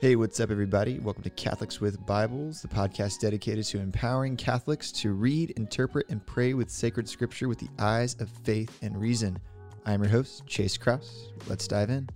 Hey, what's up, everybody? Welcome to Catholics with Bibles, the podcast dedicated to empowering Catholics to read, interpret, and pray with sacred scripture with the eyes of faith and reason. I'm your host, Chase Kraus. Let's dive in.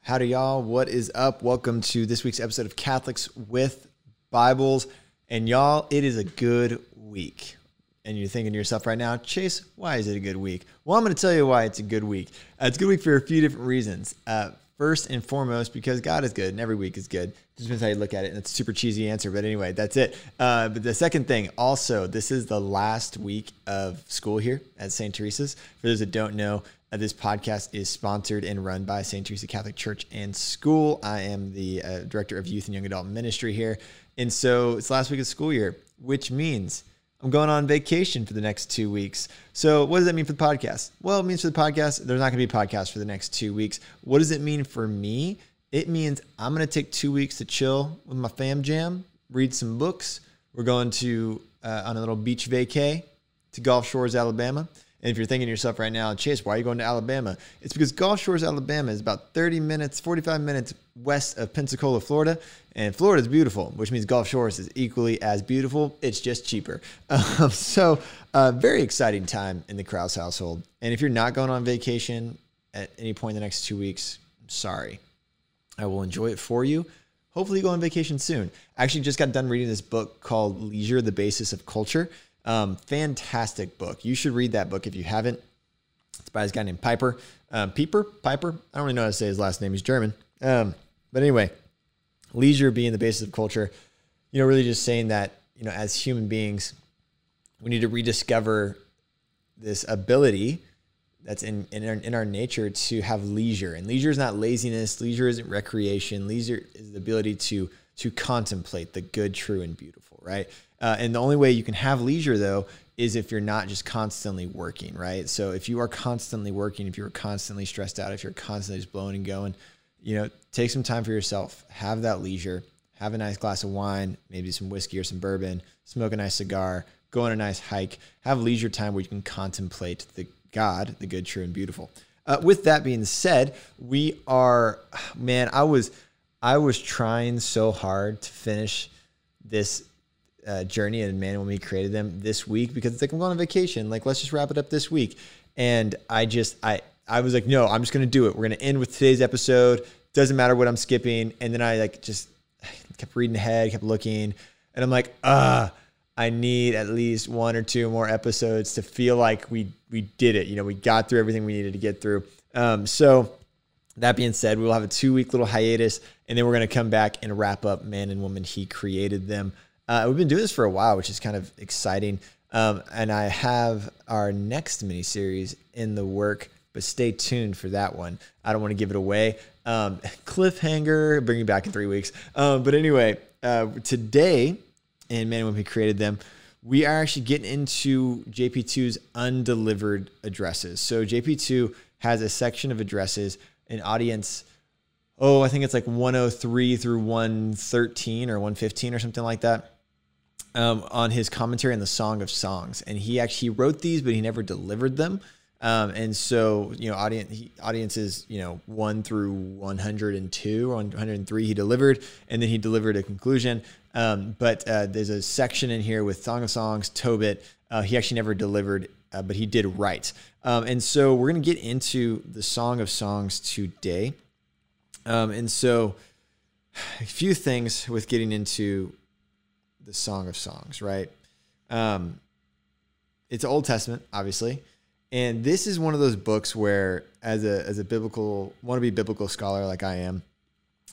Howdy, y'all. What is up? Welcome to this week's episode of Catholics with Bibles. And y'all, it is a good week. And you're thinking to yourself right now, Chase, why is it a good week? Well, I'm going to tell you why it's a good week. Uh, it's a good week for a few different reasons. Uh, first and foremost, because God is good and every week is good. Just depends how you look at it. And it's a super cheesy answer, but anyway, that's it. Uh, but the second thing, also, this is the last week of school here at St. Teresa's. For those that don't know, uh, this podcast is sponsored and run by St. Teresa Catholic Church and School. I am the uh, director of youth and young adult ministry here. And so it's last week of school year, which means I'm going on vacation for the next two weeks. So, what does that mean for the podcast? Well, it means for the podcast, there's not going to be a podcast for the next two weeks. What does it mean for me? It means I'm going to take two weeks to chill with my fam jam, read some books. We're going to uh, on a little beach vacay to Gulf Shores, Alabama. And if you're thinking to yourself right now, Chase, why are you going to Alabama? It's because Gulf Shores, Alabama is about 30 minutes, 45 minutes west of Pensacola, Florida. And Florida is beautiful, which means Gulf Shores is equally as beautiful. It's just cheaper. Um, so, uh, very exciting time in the Kraus household. And if you're not going on vacation at any point in the next two weeks, sorry. I will enjoy it for you. Hopefully, you go on vacation soon. I actually just got done reading this book called Leisure, the Basis of Culture. Um, fantastic book. You should read that book if you haven't. It's by this guy named Piper. Um, Pieper? Piper? I don't really know how to say his last name. He's German. Um, but anyway, leisure being the basis of culture, you know, really just saying that, you know, as human beings, we need to rediscover this ability that's in, in our, in our nature to have leisure. And leisure is not laziness. Leisure isn't recreation. Leisure is the ability to, to contemplate the good, true, and beautiful, right? Uh, and the only way you can have leisure though is if you're not just constantly working, right? So if you are constantly working, if you're constantly stressed out, if you're constantly just blowing and going, you know, take some time for yourself, have that leisure, have a nice glass of wine, maybe some whiskey or some bourbon, smoke a nice cigar, go on a nice hike, have leisure time where you can contemplate the God, the good, true, and beautiful. Uh, with that being said, we are, man, I was, I was trying so hard to finish this uh, journey and man when we created them this week because it's like I'm going on vacation. Like let's just wrap it up this week. And I just I I was like, no, I'm just gonna do it. We're gonna end with today's episode. Doesn't matter what I'm skipping. And then I like just kept reading ahead, kept looking, and I'm like, ah, I need at least one or two more episodes to feel like we we did it. You know, we got through everything we needed to get through. Um, so that being said, we will have a two week little hiatus, and then we're gonna come back and wrap up Man and Woman He Created Them. Uh, we've been doing this for a while, which is kind of exciting. Um, and I have our next mini series in the work, but stay tuned for that one. I don't want to give it away. Um, cliffhanger, bring you back in three weeks. Um, but anyway, uh, today in Man and Woman He Created Them, we are actually getting into JP2's undelivered addresses. So JP2 has a section of addresses, an audience oh, I think it's like 103 through 113 or 115 or something like that um, on his commentary on the Song of Songs, and he actually wrote these, but he never delivered them. Um, and so, you know, audience audiences, you know, one through 102 or 103, he delivered, and then he delivered a conclusion. Um, but uh, there's a section in here with Song of Songs, Tobit. Uh, he actually never delivered, uh, but he did write. Um, and so we're going to get into the Song of Songs today. Um, and so, a few things with getting into the Song of Songs, right? Um, it's Old Testament, obviously, and this is one of those books where, as a as a biblical wannabe biblical scholar like I am,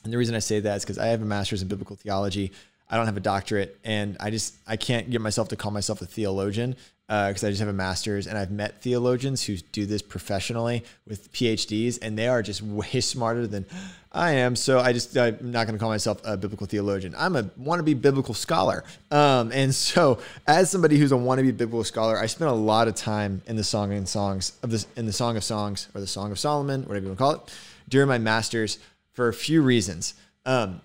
and the reason I say that is because I have a master's in biblical theology. I don't have a doctorate, and I just I can't get myself to call myself a theologian because uh, I just have a master's, and I've met theologians who do this professionally with PhDs, and they are just way smarter than I am. So I just I'm not going to call myself a biblical theologian. I'm a wannabe biblical scholar, um, and so as somebody who's a wannabe biblical scholar, I spent a lot of time in the Song and Songs of this in the Song of Songs or the Song of Solomon, whatever you want to call it, during my master's for a few reasons. Um,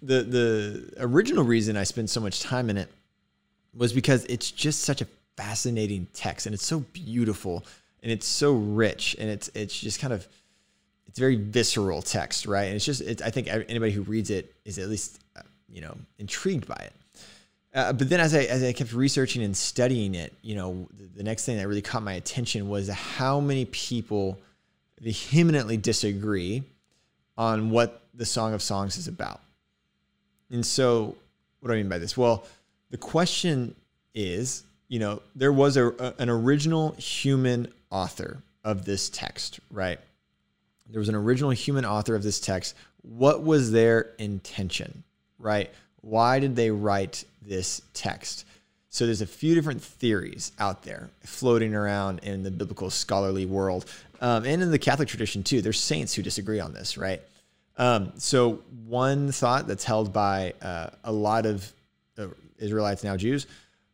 the the original reason I spent so much time in it was because it's just such a fascinating text and it's so beautiful and it's so rich and it's it's just kind of it's very visceral text, right? And it's just, it's, I think anybody who reads it is at least, uh, you know, intrigued by it. Uh, but then as I, as I kept researching and studying it, you know, the, the next thing that really caught my attention was how many people vehemently disagree on what the Song of Songs is about. And so, what do I mean by this? Well, the question is, you know, there was a, a, an original human author of this text, right? There was an original human author of this text. What was their intention, right? Why did they write this text? So there's a few different theories out there floating around in the biblical scholarly world um, and in the Catholic tradition too. There's saints who disagree on this, right? Um, so one thought that's held by uh, a lot of uh, Israelites now Jews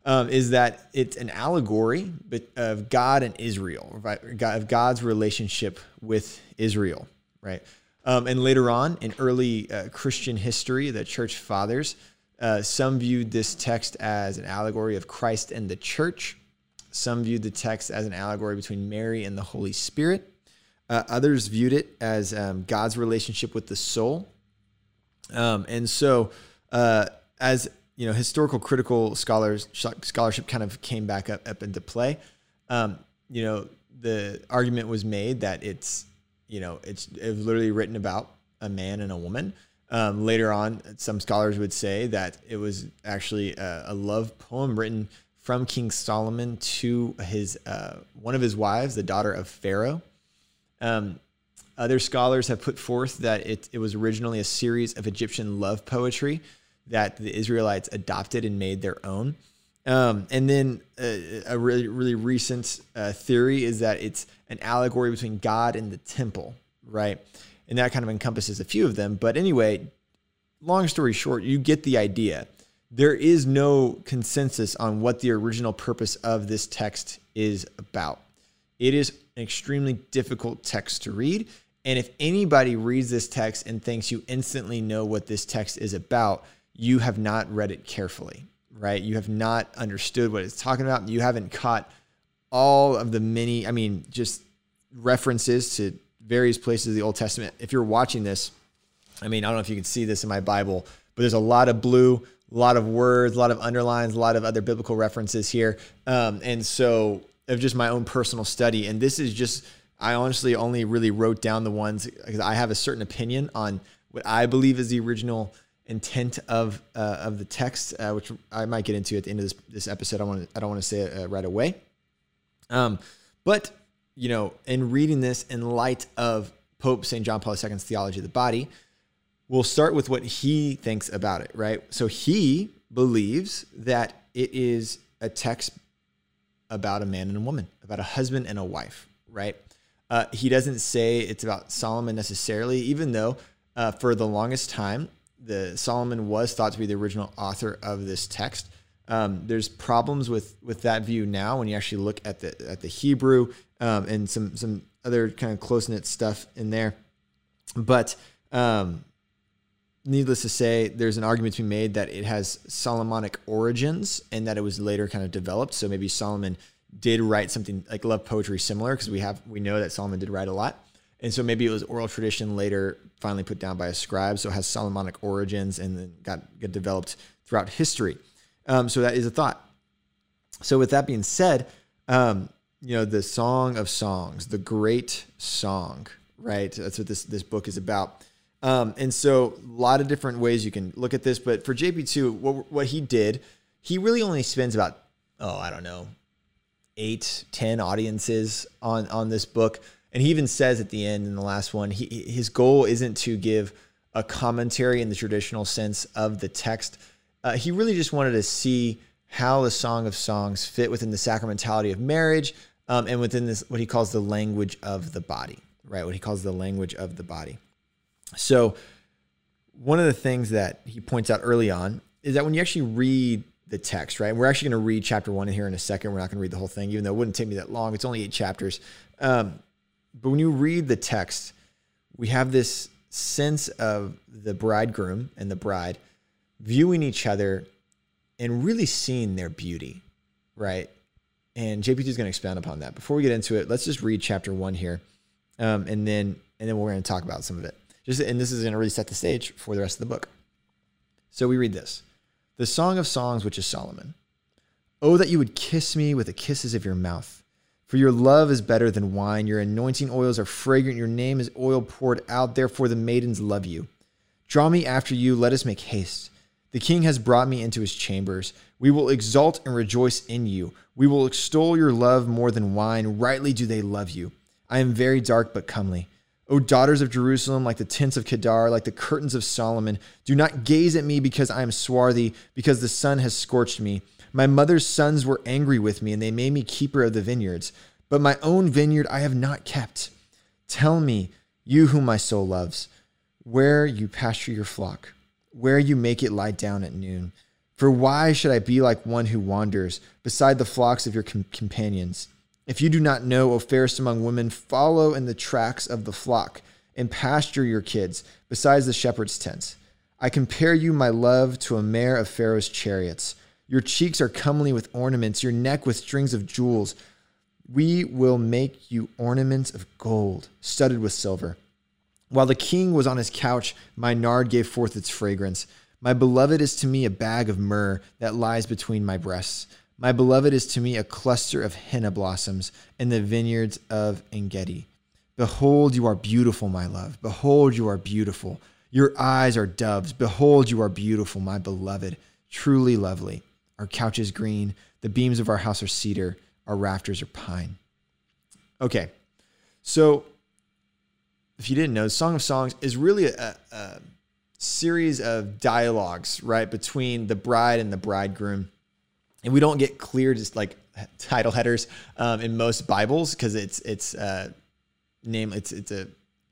um, is that it's an allegory of God and Israel, of God's relationship with Israel, right? Um, and later on in early uh, Christian history, the church fathers, uh, some viewed this text as an allegory of Christ and the church. Some viewed the text as an allegory between Mary and the Holy Spirit. Uh, others viewed it as um, God's relationship with the soul. Um, and so, uh, as you know, historical critical scholars scholarship kind of came back up, up into play. Um, you know, the argument was made that it's you know it's it literally written about a man and a woman. Um, later on, some scholars would say that it was actually a, a love poem written from King Solomon to his uh, one of his wives, the daughter of Pharaoh. Um, other scholars have put forth that it, it was originally a series of Egyptian love poetry that the Israelites adopted and made their own. Um, and then uh, a really, really recent uh, theory is that it's an allegory between God and the temple, right? And that kind of encompasses a few of them. But anyway, long story short, you get the idea. There is no consensus on what the original purpose of this text is about. It is an extremely difficult text to read. And if anybody reads this text and thinks you instantly know what this text is about, you have not read it carefully, right? You have not understood what it's talking about. You haven't caught all of the many, I mean, just references to various places of the Old Testament. If you're watching this, I mean, I don't know if you can see this in my Bible, but there's a lot of blue, a lot of words, a lot of underlines, a lot of other biblical references here. Um, and so, of just my own personal study. And this is just, I honestly only really wrote down the ones because I have a certain opinion on what I believe is the original intent of uh, of the text, uh, which I might get into at the end of this this episode. I want I don't want to say it uh, right away. Um, but you know, in reading this in light of Pope St. John Paul II's theology of the body, we'll start with what he thinks about it. Right. So he believes that it is a text about a man and a woman, about a husband and a wife. Right. Uh, he doesn't say it's about Solomon necessarily, even though uh, for the longest time the Solomon was thought to be the original author of this text. Um, there's problems with with that view now when you actually look at the at the Hebrew um, and some some other kind of close knit stuff in there. But um, needless to say, there's an argument to be made that it has Solomonic origins and that it was later kind of developed. So maybe Solomon did write something like love poetry similar because we have we know that Solomon did write a lot. And so maybe it was oral tradition later finally put down by a scribe. So it has Solomonic origins and then got, got developed throughout history. Um, so that is a thought. So with that being said, um, you know, the Song of Songs, the great song, right? That's what this, this book is about. Um, and so a lot of different ways you can look at this, but for JP2, what, what he did, he really only spends about, oh, I don't know, eight, ten audiences on, on this book and he even says at the end in the last one, he, his goal isn't to give a commentary in the traditional sense of the text. Uh, he really just wanted to see how the Song of Songs fit within the sacramentality of marriage um, and within this what he calls the language of the body, right? What he calls the language of the body. So, one of the things that he points out early on is that when you actually read the text, right? we're actually going to read chapter one here in a second. We're not going to read the whole thing, even though it wouldn't take me that long. It's only eight chapters. Um, but when you read the text, we have this sense of the bridegroom and the bride viewing each other and really seeing their beauty, right? And JP2 is going to expound upon that. Before we get into it, let's just read chapter one here. Um, and then and then we're going to talk about some of it. Just and this is going to really set the stage for the rest of the book. So we read this: the Song of Songs, which is Solomon. Oh, that you would kiss me with the kisses of your mouth. For your love is better than wine. Your anointing oils are fragrant. Your name is oil poured out. Therefore, the maidens love you. Draw me after you. Let us make haste. The king has brought me into his chambers. We will exult and rejoice in you. We will extol your love more than wine. Rightly do they love you. I am very dark but comely. O daughters of Jerusalem, like the tents of Kedar, like the curtains of Solomon, do not gaze at me because I am swarthy, because the sun has scorched me. My mother's sons were angry with me, and they made me keeper of the vineyards. But my own vineyard I have not kept. Tell me, you whom my soul loves, where you pasture your flock, where you make it lie down at noon. For why should I be like one who wanders beside the flocks of your com- companions? If you do not know, O fairest among women, follow in the tracks of the flock and pasture your kids besides the shepherd's tents. I compare you, my love, to a mare of Pharaoh's chariots. Your cheeks are comely with ornaments, your neck with strings of jewels. We will make you ornaments of gold, studded with silver. While the king was on his couch, my nard gave forth its fragrance. My beloved is to me a bag of myrrh that lies between my breasts. My beloved is to me a cluster of henna blossoms in the vineyards of Engedi. Behold, you are beautiful, my love. Behold, you are beautiful. Your eyes are doves. Behold, you are beautiful, my beloved. Truly lovely. Our couch is green. The beams of our house are cedar. Our rafters are pine. Okay, so if you didn't know, Song of Songs is really a, a series of dialogues, right, between the bride and the bridegroom and we don't get clear just like title headers um, in most Bibles because it's it's uh, name it's it's a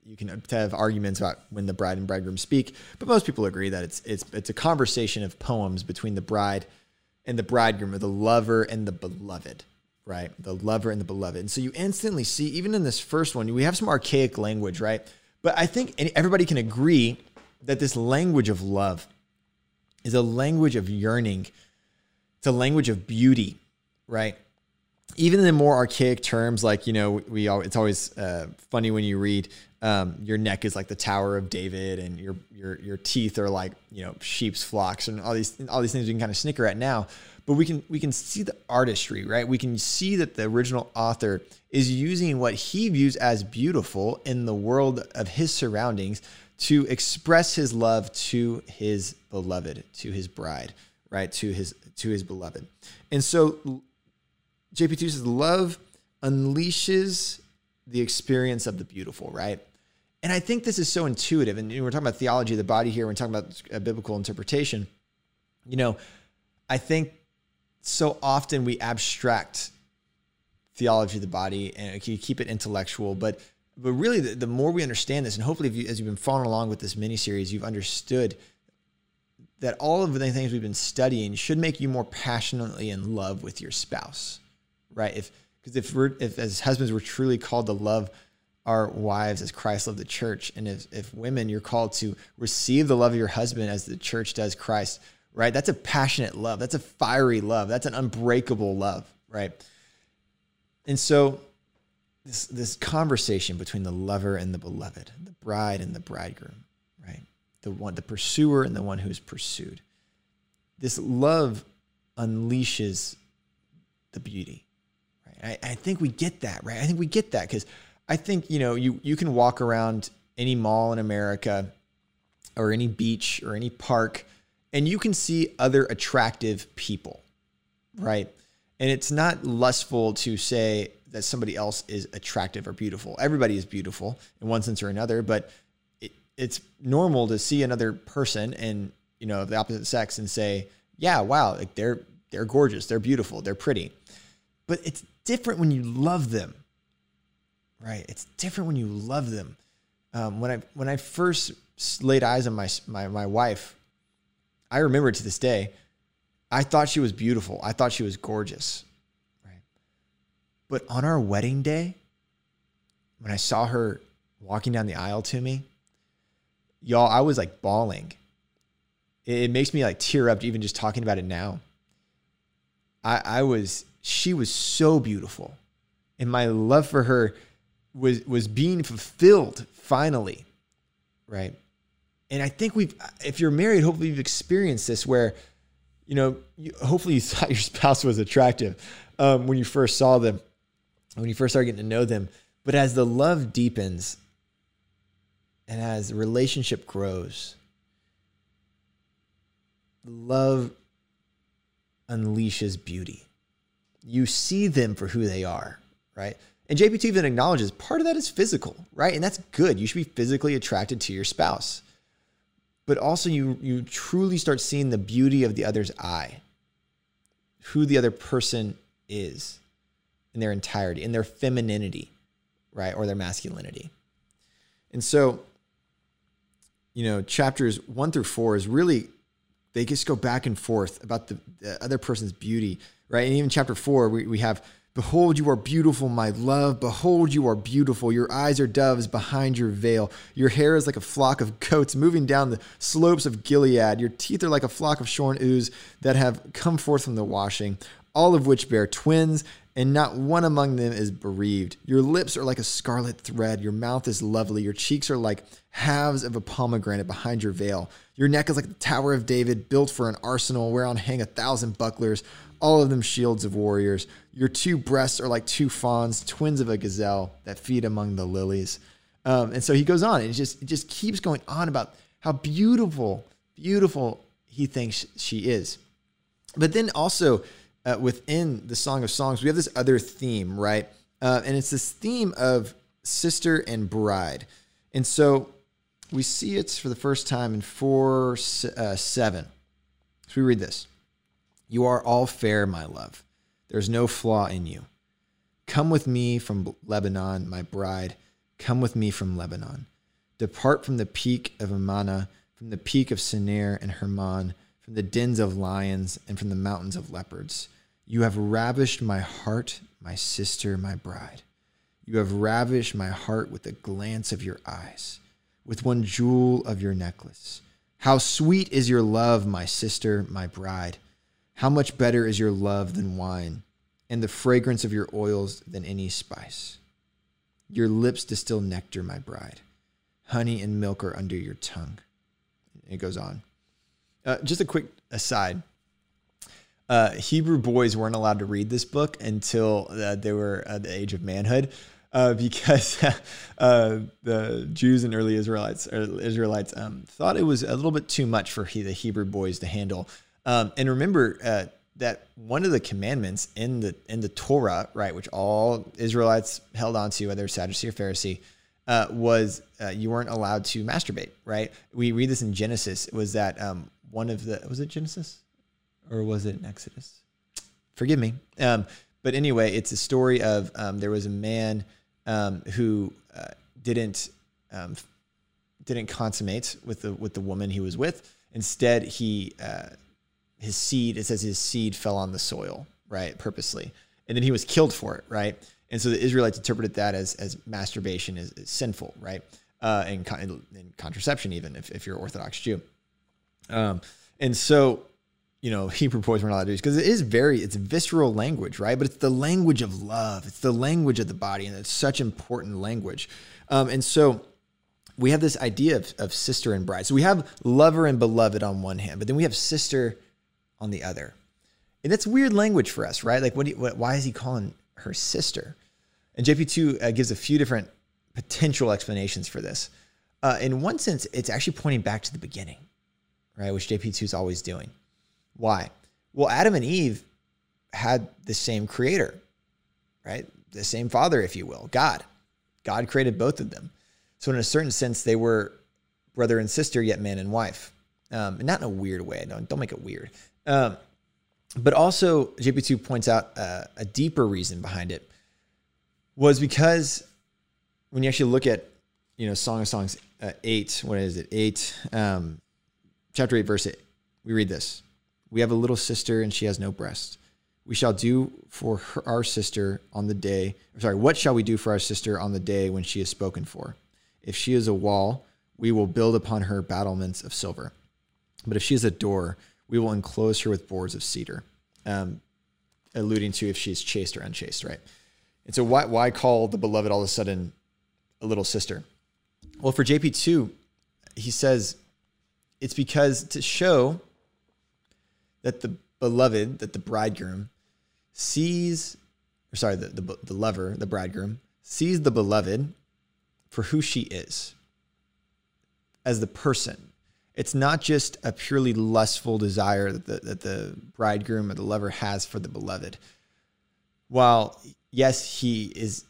you can have arguments about when the bride and bridegroom speak, but most people agree that it's it's it's a conversation of poems between the bride and the bridegroom, or the lover and the beloved, right? The lover and the beloved. And so you instantly see, even in this first one, we have some archaic language, right? But I think everybody can agree that this language of love is a language of yearning it's a language of beauty, right? Even in more archaic terms, like you know, we all, it's always uh, funny when you read um, your neck is like the Tower of David, and your your your teeth are like you know sheep's flocks, and all these all these things we can kind of snicker at now. But we can we can see the artistry, right? We can see that the original author is using what he views as beautiful in the world of his surroundings to express his love to his beloved, to his bride, right? To his to his beloved. And so JP2 says love unleashes the experience of the beautiful, right? And I think this is so intuitive. And we're talking about theology of the body here. We're talking about a biblical interpretation. You know, I think so often we abstract theology of the body and keep it intellectual, but but really the, the more we understand this, and hopefully you, as you've been following along with this mini series, you've understood that all of the things we've been studying should make you more passionately in love with your spouse, right? If because if we're if as husbands we're truly called to love our wives as Christ loved the church, and if if women you're called to receive the love of your husband as the church does Christ, right? That's a passionate love. That's a fiery love. That's an unbreakable love, right? And so this this conversation between the lover and the beloved, the bride and the bridegroom, right? the one, the pursuer and the one who's pursued. This love unleashes the beauty. I, I think we get that, right? I think we get that because I think, you know, you, you can walk around any mall in America or any beach or any park and you can see other attractive people, right? And it's not lustful to say that somebody else is attractive or beautiful. Everybody is beautiful in one sense or another, but it's normal to see another person and you know of the opposite sex and say, yeah, wow, like they're they're gorgeous, they're beautiful, they're pretty. But it's different when you love them, right? It's different when you love them. Um, when I when I first laid eyes on my my my wife, I remember to this day, I thought she was beautiful. I thought she was gorgeous, right? But on our wedding day, when I saw her walking down the aisle to me, y'all, I was like bawling. It, it makes me like tear up even just talking about it now. I, I was, she was so beautiful. And my love for her was was being fulfilled finally, right? And I think we've, if you're married, hopefully you've experienced this where, you know, you, hopefully you thought your spouse was attractive um, when you first saw them, when you first started getting to know them. But as the love deepens and as the relationship grows, love unleashes beauty. You see them for who they are, right? And JP2 even acknowledges part of that is physical, right? And that's good. You should be physically attracted to your spouse. But also you you truly start seeing the beauty of the other's eye. Who the other person is in their entirety, in their femininity, right? Or their masculinity. And so, you know, chapters one through four is really they just go back and forth about the, the other person's beauty, right? And even chapter four, we, we have, Behold, you are beautiful, my love. Behold, you are beautiful. Your eyes are doves behind your veil. Your hair is like a flock of goats moving down the slopes of Gilead. Your teeth are like a flock of shorn ewes that have come forth from the washing, all of which bear twins, and not one among them is bereaved. Your lips are like a scarlet thread. Your mouth is lovely. Your cheeks are like halves of a pomegranate behind your veil. Your neck is like the Tower of David, built for an arsenal whereon hang a thousand bucklers, all of them shields of warriors. Your two breasts are like two fawns, twins of a gazelle that feed among the lilies. Um, and so he goes on, and it just it just keeps going on about how beautiful, beautiful he thinks she is. But then also uh, within the Song of Songs, we have this other theme, right? Uh, and it's this theme of sister and bride. And so we see it for the first time in 4 uh, 7. So we read this You are all fair, my love. There's no flaw in you. Come with me from Lebanon, my bride. Come with me from Lebanon. Depart from the peak of Amana, from the peak of Senir and Hermon, from the dens of lions, and from the mountains of leopards. You have ravished my heart, my sister, my bride. You have ravished my heart with the glance of your eyes, with one jewel of your necklace. How sweet is your love, my sister, my bride. How much better is your love than wine, and the fragrance of your oils than any spice. Your lips distill nectar, my bride. Honey and milk are under your tongue. It goes on. Uh, just a quick aside uh, Hebrew boys weren't allowed to read this book until uh, they were at the age of manhood. Uh, because uh, the Jews and early Israelites Israelites um, thought it was a little bit too much for he, the Hebrew boys to handle. Um, and remember uh, that one of the commandments in the in the Torah, right, which all Israelites held on to, whether Sadducee or Pharisee, uh, was you weren't allowed to masturbate. Right? We read this in Genesis. It was that um, one of the was it Genesis? or was it Exodus? Forgive me. Um, but anyway, it's a story of um, there was a man um, who uh, didn't um, didn't consummate with the with the woman he was with. Instead, he uh, his seed. It says his seed fell on the soil, right, purposely, and then he was killed for it, right. And so the Israelites interpreted that as as masturbation is, is sinful, right, uh, and, and contraception, even if, if you're Orthodox Jew. Um, and so you know Hebrew boys weren't allowed to use because it is very it's visceral language, right? But it's the language of love. It's the language of the body, and it's such important language. Um, and so we have this idea of, of sister and bride. So we have lover and beloved on one hand, but then we have sister on the other, and that's weird language for us, right? Like, what, you, what why is he calling her sister? And JP2 uh, gives a few different potential explanations for this. Uh, in one sense, it's actually pointing back to the beginning, right? Which JP2 is always doing why? Well, Adam and Eve had the same creator, right? The same father, if you will, God. God created both of them. So, in a certain sense, they were brother and sister, yet man and wife. Um, and not in a weird way. Don't, don't make it weird. Um, but also, JP2 points out uh, a deeper reason behind it was because when you actually look at, you know, Song of Songs uh, 8, what is it? 8, um, chapter 8, verse 8, we read this. We have a little sister and she has no breast. We shall do for her, our sister on the day, sorry, what shall we do for our sister on the day when she is spoken for? If she is a wall, we will build upon her battlements of silver. But if she is a door, we will enclose her with boards of cedar. Um, alluding to if she's chaste or unchaste, right? And so why why call the beloved all of a sudden a little sister. Well, for JP2, he says it's because to show that the beloved, that the bridegroom sees, or sorry, the, the, the lover, the bridegroom, sees the beloved for who she is as the person. It's not just a purely lustful desire that the, that the bridegroom or the lover has for the beloved. While, yes, he is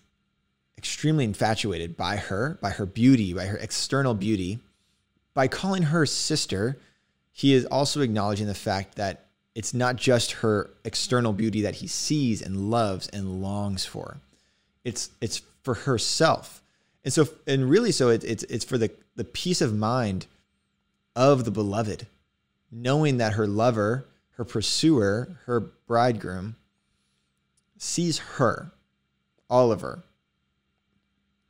extremely infatuated by her, by her beauty, by her external beauty, by calling her sister, he is also acknowledging the fact that it's not just her external beauty that he sees and loves and longs for. It's it's for herself. And so and really so it, it's it's for the the peace of mind of the beloved, knowing that her lover, her pursuer, her bridegroom sees her, all of her,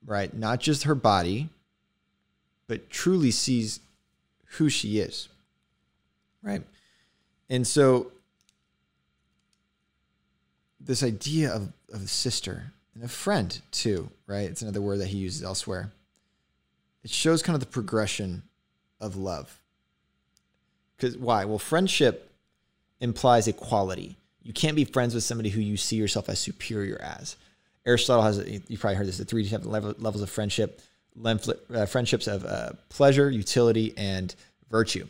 right? Not just her body, but truly sees who she is, right? And so, this idea of, of a sister and a friend, too, right? It's another word that he uses elsewhere. It shows kind of the progression of love. Because why? Well, friendship implies equality. You can't be friends with somebody who you see yourself as superior as. Aristotle has, you probably heard this, the three different levels of friendship friendships of uh, pleasure, utility, and virtue.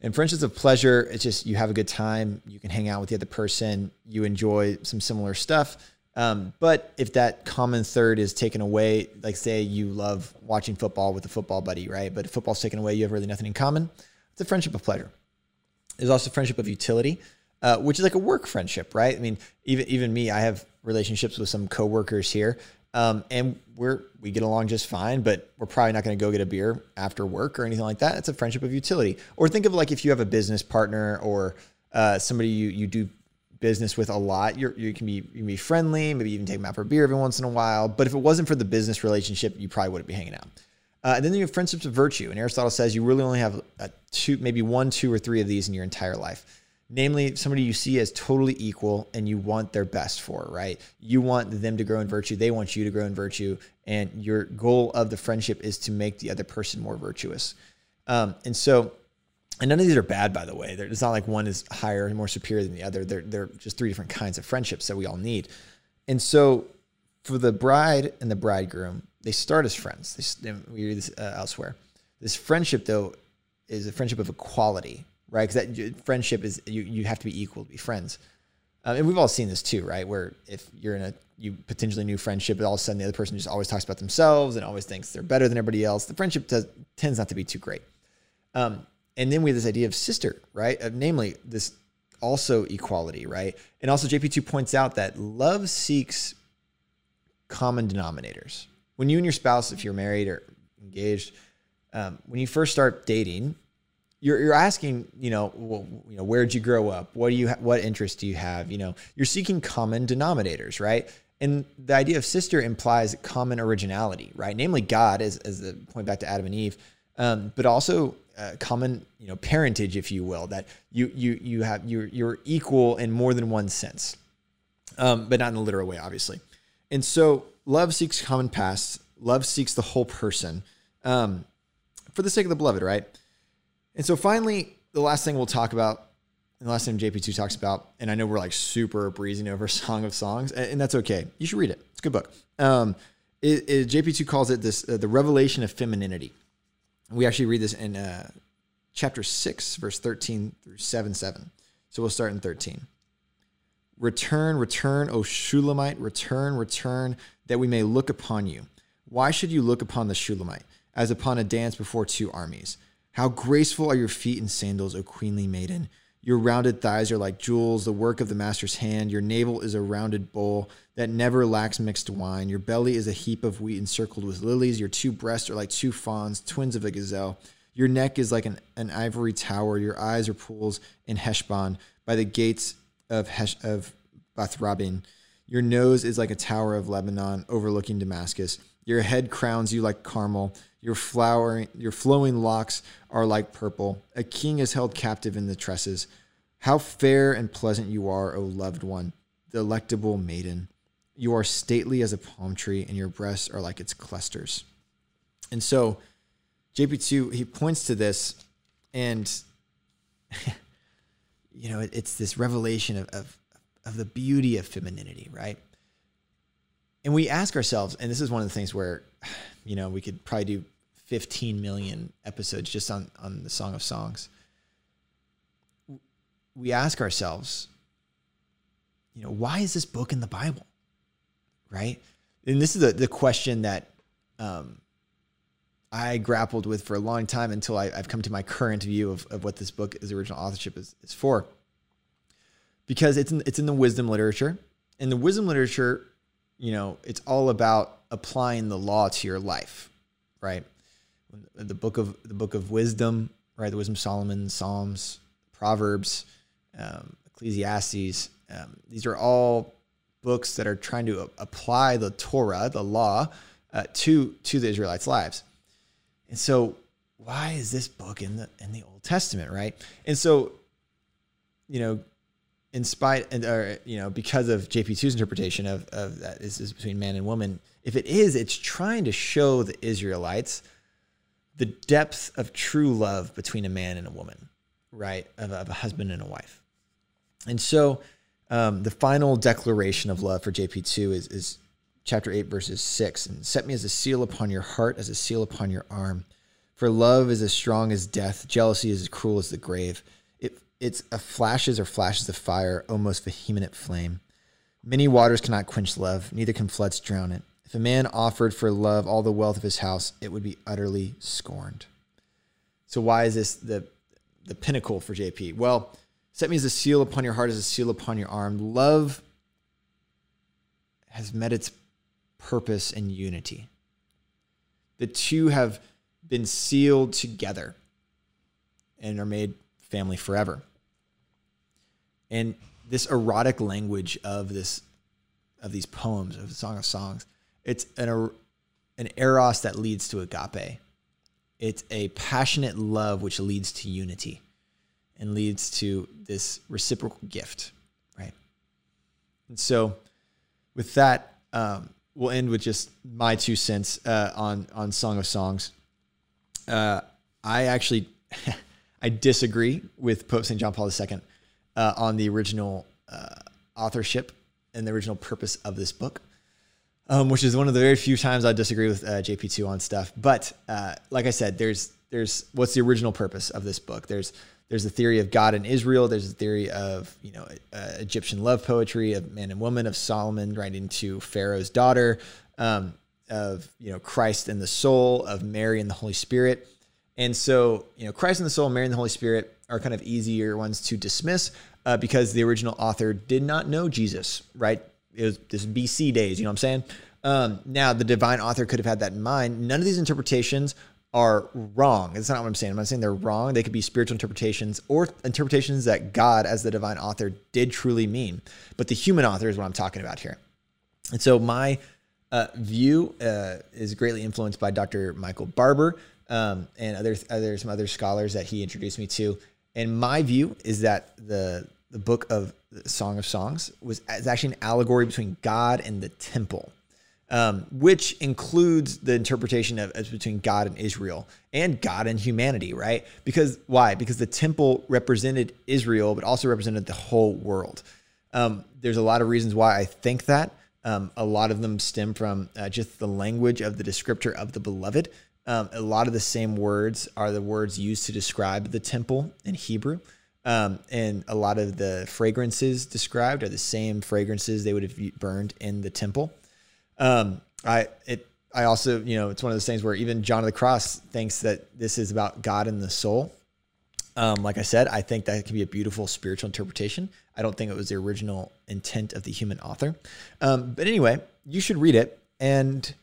And friendships of pleasure, it's just you have a good time, you can hang out with the other person, you enjoy some similar stuff. Um, but if that common third is taken away, like say you love watching football with a football buddy, right? But if football's taken away, you have really nothing in common. It's a friendship of pleasure. There's also friendship of utility, uh, which is like a work friendship, right? I mean, even even me, I have relationships with some coworkers here um, and we're we get along just fine, but we're probably not going to go get a beer after work or anything like that. It's a friendship of utility. Or think of like if you have a business partner or uh, somebody you you do business with a lot, you you can be you can be friendly, maybe even take them out for a beer every once in a while. But if it wasn't for the business relationship, you probably wouldn't be hanging out. Uh, and then you have friendships of virtue, and Aristotle says you really only have a two, maybe one, two, or three of these in your entire life namely somebody you see as totally equal and you want their best for, right? You want them to grow in virtue, they want you to grow in virtue, and your goal of the friendship is to make the other person more virtuous. Um, and so, and none of these are bad, by the way. It's not like one is higher and more superior than the other. They're, they're just three different kinds of friendships that we all need. And so, for the bride and the bridegroom, they start as friends. They, we read this uh, elsewhere. This friendship, though, is a friendship of equality, right? Because that friendship is you you have to be equal to be friends. Um, and we've all seen this too, right? Where if you're in a you potentially new friendship, but all of a sudden the other person just always talks about themselves and always thinks they're better than everybody else. The friendship does, tends not to be too great. Um, and then we have this idea of sister, right? Of namely this also equality, right? And also JP2 points out that love seeks common denominators. When you and your spouse, if you're married or engaged, um, when you first start dating, you're, you're asking, you know, well, you know, where'd you grow up? What do you, ha- what interests do you have? You know, you're seeking common denominators, right? And the idea of sister implies common originality, right? Namely, God, as, as the point back to Adam and Eve, um, but also uh, common, you know, parentage, if you will, that you you you have you're you're equal in more than one sense, um, but not in a literal way, obviously. And so, love seeks common past. Love seeks the whole person, um, for the sake of the beloved, right? And so finally, the last thing we'll talk about, the last thing JP2 talks about, and I know we're like super breezing over Song of Songs, and, that's okay. You should read it. It's a good book. Um, it, it, JP2 calls it this uh, the revelation of femininity. We actually read this in uh, chapter 6, verse 13 through 7 7. So we'll start in 13. Return, return, O Shulamite, return, return, that we may look upon you. Why should you look upon the Shulamite, as upon a dance before two armies? How graceful are your feet in sandals, O queenly maiden. Your rounded thighs are like jewels, the work of the master's hand. Your navel is a rounded bowl that never lacks mixed wine. Your belly is a heap of wheat encircled with lilies. Your two breasts are like two fawns, twins of a gazelle. Your neck is like an, an ivory tower. Your eyes are pools in Heshbon by the gates of, Hesh, of Bethrabim. Your nose is like a tower of Lebanon overlooking Damascus. Your head crowns you like Carmel. Your flowering, your flowing locks are like purple. A king is held captive in the tresses. How fair and pleasant you are, O loved one, delectable maiden. You are stately as a palm tree, and your breasts are like its clusters. And so, JP2, he points to this, and, you know, it's this revelation of, of, of the beauty of femininity, right? And we ask ourselves, and this is one of the things where, you know, we could probably do 15 million episodes just on, on the Song of Songs. We ask ourselves, you know, why is this book in the Bible? Right? And this is the, the question that um, I grappled with for a long time until I, have come to my current view of, of what this book, is original authorship, is, is for. Because it's in, it's in the wisdom literature. In the wisdom literature, you know, it's all about applying the law to your life, right? The book of the book of wisdom, right? The wisdom of Solomon, Psalms, Proverbs, um, Ecclesiastes. Um, these are all books that are trying to apply the Torah, the law, uh, to to the Israelites' lives. And so, why is this book in the in the Old Testament, right? And so, you know, in spite and or you know, because of JP2's interpretation of of that is, is between man and woman, if it is, it's trying to show the Israelites the depth of true love between a man and a woman, right? Of, of a husband and a wife. And so, um, the final declaration of love for JP2 is, is chapter 8, verses 6. And set me as a seal upon your heart, as a seal upon your arm. For love is as strong as death, jealousy is as cruel as the grave. It, it's a flashes or flashes of fire, almost vehement flame. Many waters cannot quench love, neither can floods drown it. A man offered for love all the wealth of his house, it would be utterly scorned. So why is this the the pinnacle for JP? Well, set me as a seal upon your heart, as a seal upon your arm. Love has met its purpose, and unity. The two have been sealed together and are made family forever. And this erotic language of this of these poems of the Song of Songs, it's an an eros that leads to agape. It's a passionate love which leads to unity and leads to this reciprocal gift, right? And so, with that, um, we'll end with just my two cents uh, on on Song of Songs. Uh, I actually I disagree with Pope St. John Paul II uh, on the original uh, authorship and the original purpose of this book, um, which is one of the very few times I disagree with uh, JP2 on stuff. But uh, like I said, there's there's what's the original purpose of this book? There's there's a theory of God and Israel. There's a theory of you know uh, Egyptian love poetry of man and woman of Solomon writing to Pharaoh's daughter, um, of you know Christ and the soul of Mary and the Holy Spirit. And so you know Christ and the soul, Mary and the Holy Spirit are kind of easier ones to dismiss uh, because the original author did not know Jesus. Right? It was this BC days. You know what I'm saying? Um, now the divine author could have had that in mind. None of these interpretations are wrong. That's not what I'm saying. I'm not saying they're wrong. They could be spiritual interpretations or interpretations that God, as the divine author, did truly mean. But the human author is what I'm talking about here. And so my uh, view uh, is greatly influenced by Dr. Michael Barber um, and other, other some other scholars that he introduced me to. And my view is that the the book of the Song of Songs was is actually an allegory between God and the temple um, which includes the interpretation of as between God and Israel and God and humanity, right? Because why? Because the temple represented Israel, but also represented the whole world. Um, there's a lot of reasons why I think that. Um, a lot of them stem from uh, just the language of the descriptor of the beloved. Um, a lot of the same words are the words used to describe the temple in Hebrew. Um, and a lot of the fragrances described are the same fragrances they would have burned in the temple. Um, I it I also you know it's one of those things where even John of the Cross thinks that this is about God and the soul. Um, like I said, I think that can be a beautiful spiritual interpretation. I don't think it was the original intent of the human author. Um, but anyway, you should read it and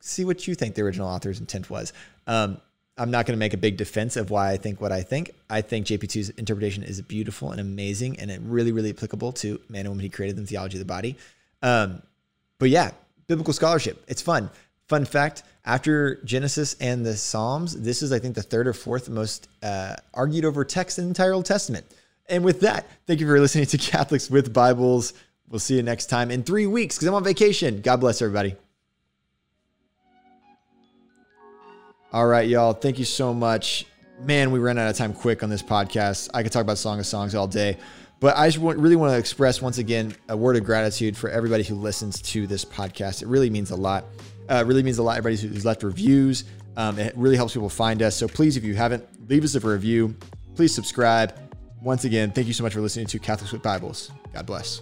see what you think the original author's intent was. Um, I'm not going to make a big defense of why I think what I think. I think JP2's interpretation is beautiful and amazing and really, really applicable to man and woman he created in theology of the body. Um, but yeah, biblical scholarship. It's fun. Fun fact after Genesis and the Psalms, this is, I think, the third or fourth most uh, argued over text in the entire Old Testament. And with that, thank you for listening to Catholics with Bibles. We'll see you next time in three weeks because I'm on vacation. God bless everybody. All right, y'all. Thank you so much. Man, we ran out of time quick on this podcast. I could talk about Song of Songs all day, but I just really want to express once again a word of gratitude for everybody who listens to this podcast. It really means a lot. Uh, it really means a lot. Everybody who's left reviews. Um, it really helps people find us. So please, if you haven't, leave us a review. Please subscribe. Once again, thank you so much for listening to Catholics with Bibles. God bless.